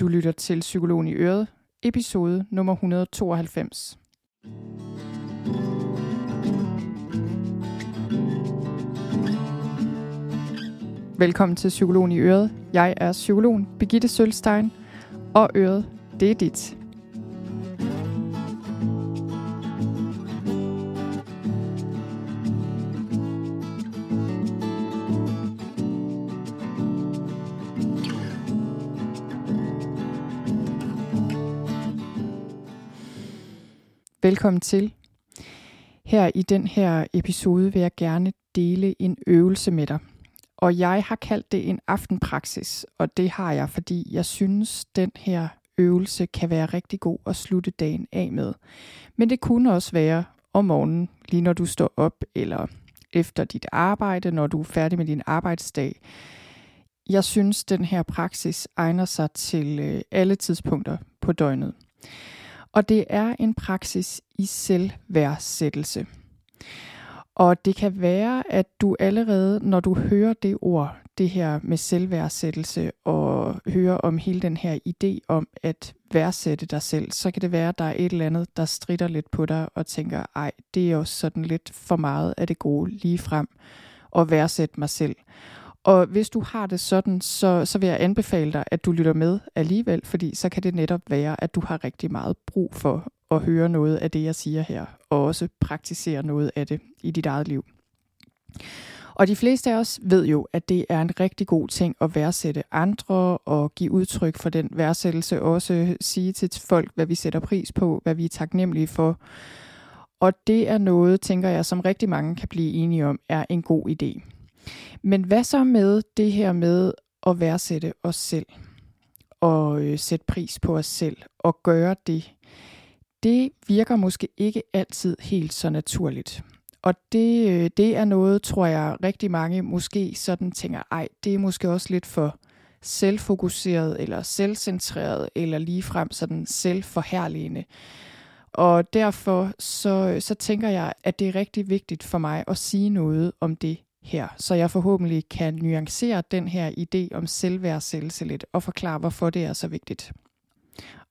Du lytter til Psykologen i Øret, episode nummer 192. Velkommen til Psykologen i Øret. Jeg er psykologen Birgitte Sølstein, og Øret, det er dit. Velkommen til. Her i den her episode vil jeg gerne dele en øvelse med dig. Og jeg har kaldt det en aftenpraksis, og det har jeg, fordi jeg synes, den her øvelse kan være rigtig god at slutte dagen af med. Men det kunne også være om morgenen, lige når du står op, eller efter dit arbejde, når du er færdig med din arbejdsdag. Jeg synes, den her praksis egner sig til øh, alle tidspunkter på døgnet. Og det er en praksis i selvværdsættelse. Og det kan være, at du allerede, når du hører det ord, det her med selvværdsættelse, og hører om hele den her idé om at værdsætte dig selv, så kan det være, at der er et eller andet, der strider lidt på dig, og tænker, ej, det er jo sådan lidt for meget af det gode lige frem, at værdsætte mig selv. Og hvis du har det sådan, så, så vil jeg anbefale dig, at du lytter med alligevel, fordi så kan det netop være, at du har rigtig meget brug for at høre noget af det, jeg siger her, og også praktisere noget af det i dit eget liv. Og de fleste af os ved jo, at det er en rigtig god ting at værdsætte andre og give udtryk for den værdsættelse. Også sige til folk, hvad vi sætter pris på, hvad vi er taknemmelige for. Og det er noget, tænker jeg, som rigtig mange kan blive enige om, er en god idé. Men hvad så med det her med at værdsætte os selv? Og øh, sætte pris på os selv og gøre det. Det virker måske ikke altid helt så naturligt. Og det, øh, det er noget, tror jeg, rigtig mange måske sådan tænker, ej, det er måske også lidt for selvfokuseret, eller selvcentreret, eller ligefrem sådan selvforherligende. Og derfor så, øh, så tænker jeg, at det er rigtig vigtigt for mig at sige noget om det her, så jeg forhåbentlig kan nuancere den her idé om selvværd og lidt og forklare, hvorfor det er så vigtigt.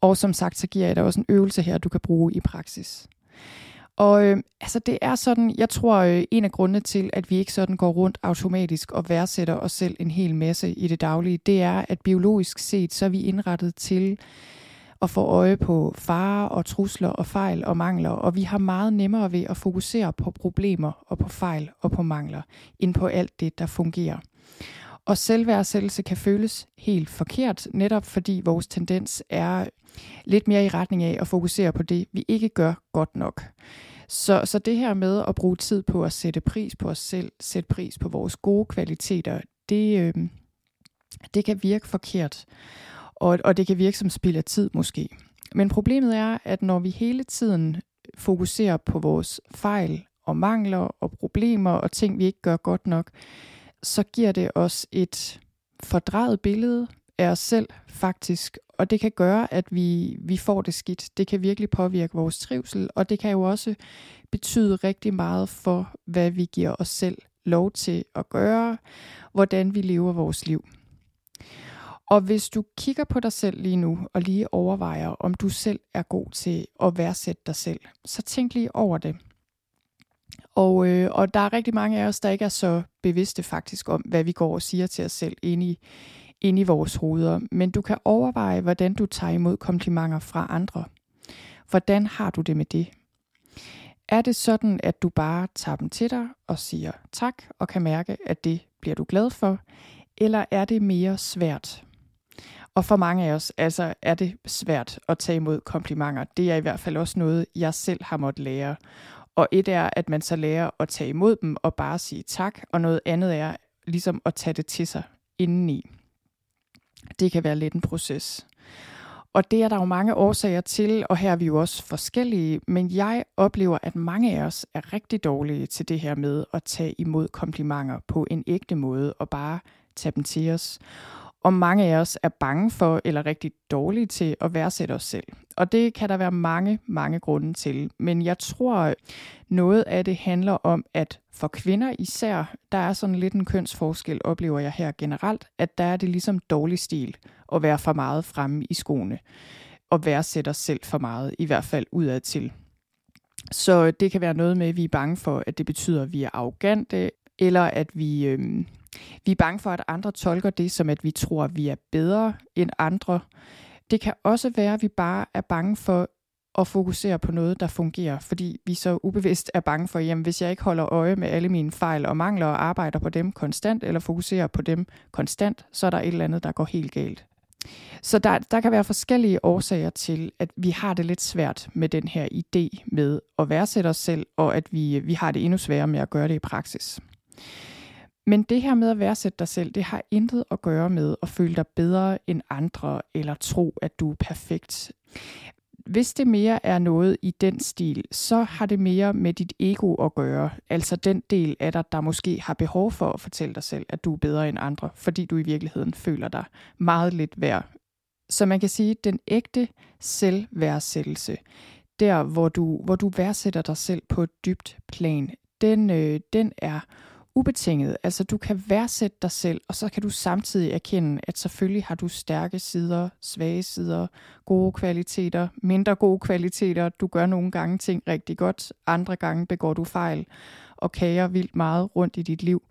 Og som sagt, så giver jeg dig også en øvelse her, du kan bruge i praksis. Og øh, altså det er sådan, jeg tror øh, en af grundene til, at vi ikke sådan går rundt automatisk og værdsætter os selv en hel masse i det daglige, det er, at biologisk set, så er vi indrettet til at få øje på farer og trusler og fejl og mangler, og vi har meget nemmere ved at fokusere på problemer og på fejl og på mangler, end på alt det, der fungerer. Og selvværdsættelse kan føles helt forkert, netop fordi vores tendens er lidt mere i retning af at fokusere på det, vi ikke gør godt nok. Så, så det her med at bruge tid på at sætte pris på os selv, sætte pris på vores gode kvaliteter, det, øh, det kan virke forkert og, og det kan virke som spild af tid måske. Men problemet er, at når vi hele tiden fokuserer på vores fejl og mangler og problemer og ting, vi ikke gør godt nok, så giver det os et fordrejet billede af os selv faktisk, og det kan gøre, at vi, vi får det skidt. Det kan virkelig påvirke vores trivsel, og det kan jo også betyde rigtig meget for, hvad vi giver os selv lov til at gøre, hvordan vi lever vores liv. Og hvis du kigger på dig selv lige nu, og lige overvejer, om du selv er god til at værdsætte dig selv, så tænk lige over det. Og, øh, og der er rigtig mange af os, der ikke er så bevidste faktisk om, hvad vi går og siger til os selv inde i, inde i vores hoveder. Men du kan overveje, hvordan du tager imod komplimenter fra andre. Hvordan har du det med det? Er det sådan, at du bare tager dem til dig og siger tak, og kan mærke, at det bliver du glad for? Eller er det mere svært? Og for mange af os altså, er det svært at tage imod komplimenter. Det er i hvert fald også noget, jeg selv har måttet lære. Og et er, at man så lærer at tage imod dem og bare sige tak, og noget andet er ligesom at tage det til sig indeni. Det kan være lidt en proces. Og det er der jo mange årsager til, og her er vi jo også forskellige, men jeg oplever, at mange af os er rigtig dårlige til det her med at tage imod komplimenter på en ægte måde og bare tage dem til os. Og mange af os er bange for eller rigtig dårlige til at værdsætte os selv. Og det kan der være mange, mange grunde til. Men jeg tror, noget af det handler om, at for kvinder især, der er sådan lidt en kønsforskel, oplever jeg her generelt, at der er det ligesom dårlig stil at være for meget fremme i skoene. Og værdsætte os selv for meget, i hvert fald udad til. Så det kan være noget med, at vi er bange for, at det betyder, at vi er arrogante, eller at vi, øh, vi er bange for, at andre tolker det som, at vi tror, at vi er bedre end andre. Det kan også være, at vi bare er bange for at fokusere på noget, der fungerer, fordi vi så ubevidst er bange for, jamen hvis jeg ikke holder øje med alle mine fejl og mangler og arbejder på dem konstant, eller fokuserer på dem konstant, så er der et eller andet, der går helt galt. Så der, der kan være forskellige årsager til, at vi har det lidt svært med den her idé med at værdsætte os selv, og at vi, vi har det endnu sværere med at gøre det i praksis. Men det her med at værdsætte dig selv, det har intet at gøre med at føle dig bedre end andre, eller tro, at du er perfekt. Hvis det mere er noget i den stil, så har det mere med dit ego at gøre. Altså den del af dig, der måske har behov for at fortælle dig selv, at du er bedre end andre, fordi du i virkeligheden føler dig meget lidt værd. Så man kan sige, at den ægte selvværdsættelse, der hvor du, hvor du værdsætter dig selv på et dybt plan, den, øh, den er ubetinget. Altså du kan værdsætte dig selv, og så kan du samtidig erkende, at selvfølgelig har du stærke sider, svage sider, gode kvaliteter, mindre gode kvaliteter. Du gør nogle gange ting rigtig godt, andre gange begår du fejl og kager vildt meget rundt i dit liv.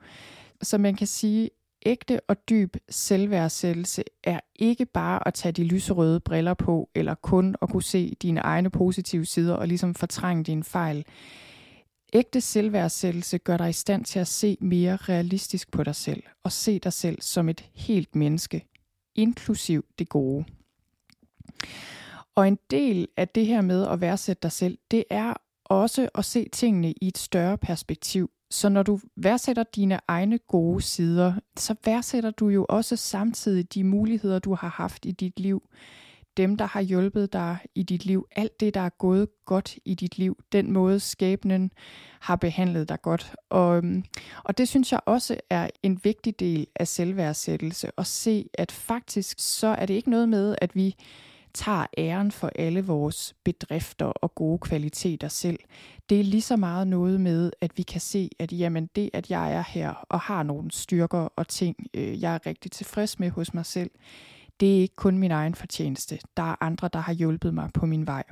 Så man kan sige, ægte og dyb selvværdsættelse er ikke bare at tage de lyserøde briller på, eller kun at kunne se dine egne positive sider og ligesom fortrænge dine fejl. Ægte selvværdsættelse gør dig i stand til at se mere realistisk på dig selv og se dig selv som et helt menneske, inklusiv det gode. Og en del af det her med at værdsætte dig selv, det er også at se tingene i et større perspektiv. Så når du værdsætter dine egne gode sider, så værdsætter du jo også samtidig de muligheder, du har haft i dit liv dem, der har hjulpet dig i dit liv, alt det, der er gået godt i dit liv, den måde skæbnen har behandlet dig godt. Og, øhm, og det synes jeg også er en vigtig del af selvværdsættelse, at se, at faktisk så er det ikke noget med, at vi tager æren for alle vores bedrifter og gode kvaliteter selv. Det er lige så meget noget med, at vi kan se, at jamen det, at jeg er her og har nogle styrker og ting, øh, jeg er rigtig tilfreds med hos mig selv, det er ikke kun min egen fortjeneste. Der er andre, der har hjulpet mig på min vej.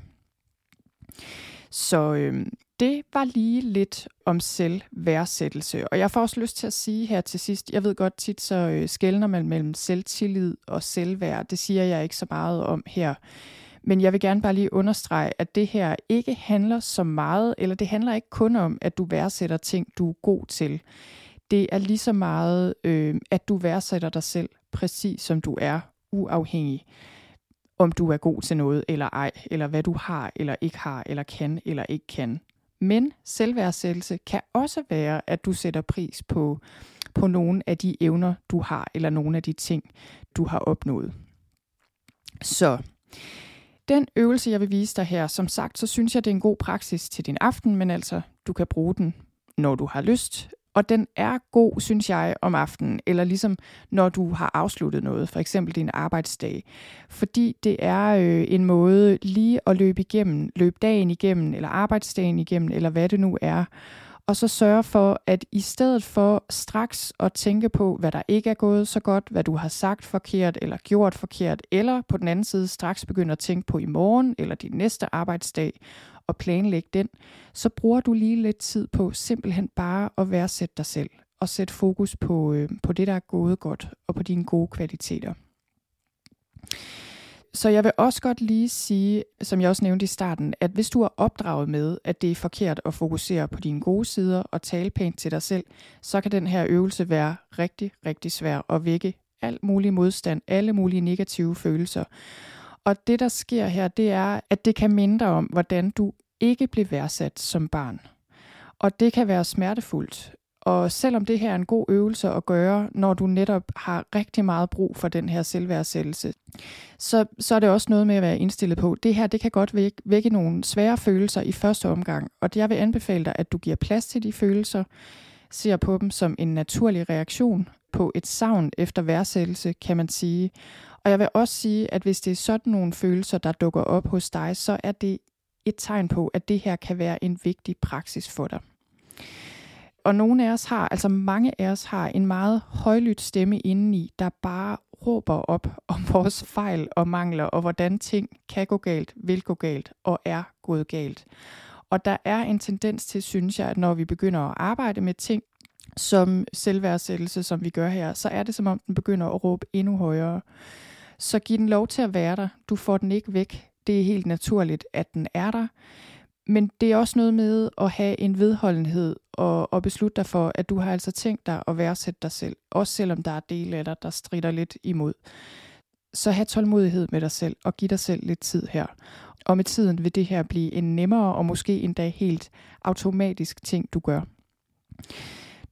Så øh, det var lige lidt om selvværdsættelse. Og jeg får også lyst til at sige her til sidst, jeg ved godt tit, så øh, skældner man mellem selvtillid og selvværd. Det siger jeg ikke så meget om her. Men jeg vil gerne bare lige understrege, at det her ikke handler så meget, eller det handler ikke kun om, at du værdsætter ting, du er god til. Det er lige så meget, øh, at du værdsætter dig selv præcis som du er, uafhængig om du er god til noget eller ej, eller hvad du har eller ikke har, eller kan eller ikke kan. Men selvværdsættelse kan også være, at du sætter pris på, på nogle af de evner, du har, eller nogle af de ting, du har opnået. Så den øvelse, jeg vil vise dig her, som sagt, så synes jeg, det er en god praksis til din aften, men altså, du kan bruge den, når du har lyst, og den er god, synes jeg, om aftenen, eller ligesom når du har afsluttet noget, for eksempel din arbejdsdag. Fordi det er øh, en måde lige at løbe igennem, løbe dagen igennem, eller arbejdsdagen igennem, eller hvad det nu er, og så sørge for, at i stedet for straks at tænke på, hvad der ikke er gået så godt, hvad du har sagt forkert eller gjort forkert, eller på den anden side straks begynde at tænke på i morgen eller din næste arbejdsdag, og planlægge den, så bruger du lige lidt tid på simpelthen bare at værdsætte dig selv og sætte fokus på, øh, på det, der er gået godt og på dine gode kvaliteter. Så jeg vil også godt lige sige, som jeg også nævnte i starten, at hvis du er opdraget med, at det er forkert at fokusere på dine gode sider og tale pænt til dig selv, så kan den her øvelse være rigtig, rigtig svær at vække al mulig modstand, alle mulige negative følelser. Og det, der sker her, det er, at det kan mindre om, hvordan du ikke blev værdsat som barn. Og det kan være smertefuldt. Og selvom det her er en god øvelse at gøre, når du netop har rigtig meget brug for den her selvværdsættelse, så, så er det også noget med at være indstillet på, det her det kan godt vække, vække nogle svære følelser i første omgang. Og jeg vil anbefale dig, at du giver plads til de følelser, ser på dem som en naturlig reaktion på et savn efter værdsættelse, kan man sige. Og jeg vil også sige, at hvis det er sådan nogle følelser, der dukker op hos dig, så er det et tegn på, at det her kan være en vigtig praksis for dig. Og nogle af os har, altså mange af os har en meget højlydt stemme indeni, der bare råber op om vores fejl og mangler, og hvordan ting kan gå galt, vil gå galt og er gået galt. Og der er en tendens til, synes jeg, at når vi begynder at arbejde med ting som selvværdsættelse, som vi gør her, så er det som om den begynder at råbe endnu højere. Så giv den lov til at være der. Du får den ikke væk. Det er helt naturligt, at den er der. Men det er også noget med at have en vedholdenhed og, og beslutte dig for, at du har altså tænkt dig at værdsætte dig selv, også selvom der er dele af dig, der strider lidt imod. Så have tålmodighed med dig selv og giv dig selv lidt tid her. Og med tiden vil det her blive en nemmere og måske endda helt automatisk ting, du gør.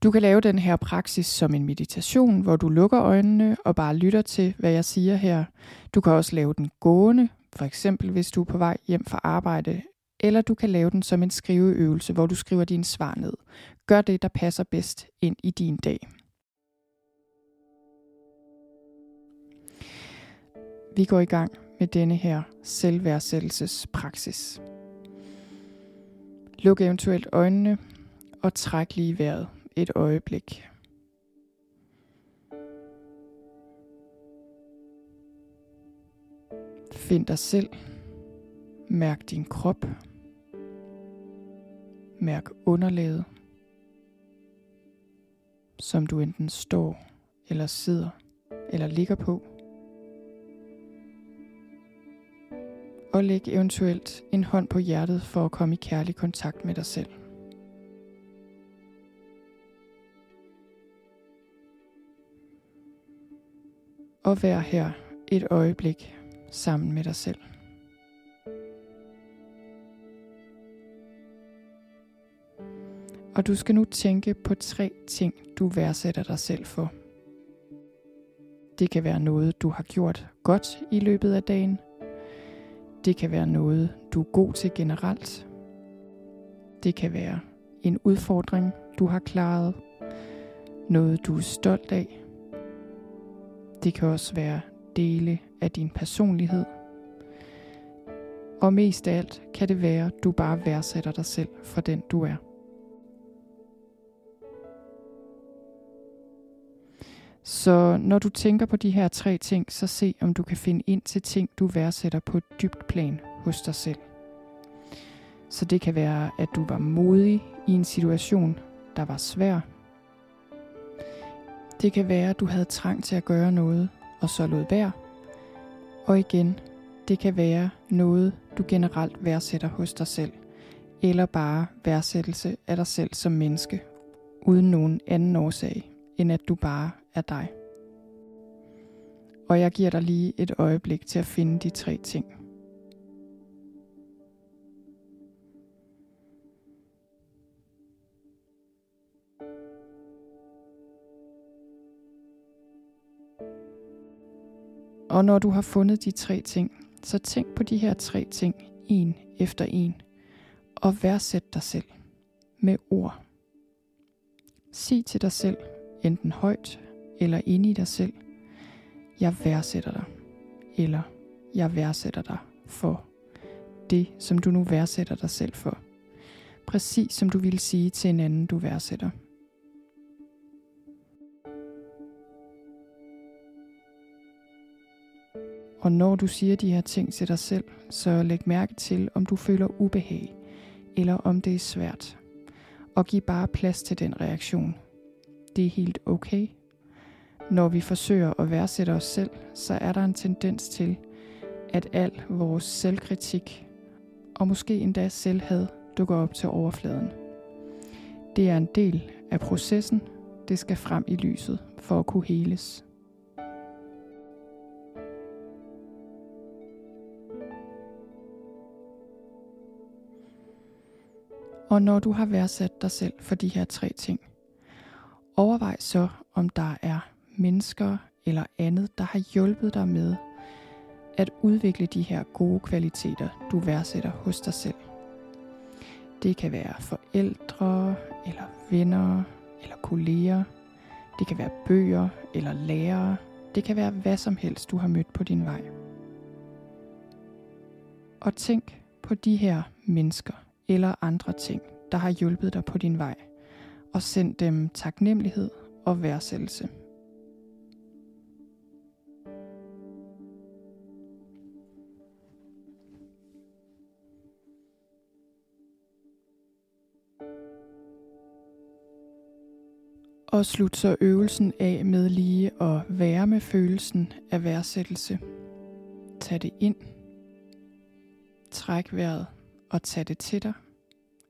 Du kan lave den her praksis som en meditation, hvor du lukker øjnene og bare lytter til, hvad jeg siger her. Du kan også lave den gående, for eksempel hvis du er på vej hjem fra arbejde, eller du kan lave den som en skriveøvelse, hvor du skriver dine svar ned. Gør det, der passer bedst ind i din dag. Vi går i gang med denne her selvværdsættelsespraksis. Luk eventuelt øjnene og træk lige vejret et øjeblik. Find dig selv. Mærk din krop. Mærk underlaget, som du enten står eller sidder eller ligger på. Og læg eventuelt en hånd på hjertet for at komme i kærlig kontakt med dig selv. Og vær her et øjeblik sammen med dig selv. Og du skal nu tænke på tre ting, du værdsætter dig selv for. Det kan være noget, du har gjort godt i løbet af dagen. Det kan være noget, du er god til generelt. Det kan være en udfordring, du har klaret. Noget, du er stolt af. Det kan også være dele af din personlighed. Og mest af alt kan det være, du bare værdsætter dig selv for den du er. Så når du tænker på de her tre ting, så se om du kan finde ind til ting, du værdsætter på et dybt plan hos dig selv. Så det kan være, at du var modig i en situation, der var svær. Det kan være, at du havde trang til at gøre noget, og så lod være. Og igen, det kan være noget, du generelt værdsætter hos dig selv, eller bare værdsættelse af dig selv som menneske, uden nogen anden årsag, end at du bare er dig. Og jeg giver dig lige et øjeblik til at finde de tre ting. Og når du har fundet de tre ting, så tænk på de her tre ting en efter en, og værdsæt dig selv med ord. Sig til dig selv, enten højt eller inde i dig selv, jeg værdsætter dig, eller jeg værdsætter dig for det, som du nu værdsætter dig selv for. Præcis som du ville sige til en anden, du værdsætter. Og når du siger de her ting til dig selv, så læg mærke til, om du føler ubehag, eller om det er svært. Og giv bare plads til den reaktion. Det er helt okay. Når vi forsøger at værdsætte os selv, så er der en tendens til, at al vores selvkritik og måske endda selvhed dukker op til overfladen. Det er en del af processen. Det skal frem i lyset for at kunne heles. Og når du har værdsat dig selv for de her tre ting, overvej så, om der er mennesker eller andet, der har hjulpet dig med at udvikle de her gode kvaliteter, du værdsætter hos dig selv. Det kan være forældre, eller venner, eller kolleger. Det kan være bøger eller lærere. Det kan være hvad som helst, du har mødt på din vej. Og tænk på de her mennesker eller andre ting, der har hjulpet dig på din vej, og send dem taknemmelighed og værdsættelse. Og slut så øvelsen af med lige at være med følelsen af værdsættelse. Tag det ind. Træk vejret og tag det til dig,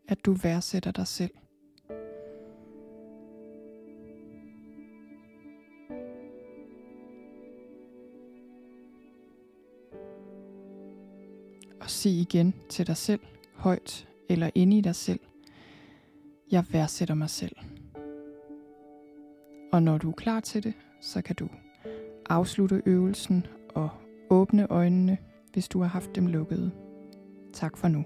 at du værdsætter dig selv. Sig igen til dig selv, højt eller inde i dig selv. Jeg værdsætter mig selv. Og når du er klar til det, så kan du afslutte øvelsen og åbne øjnene, hvis du har haft dem lukkede. Tak for nu.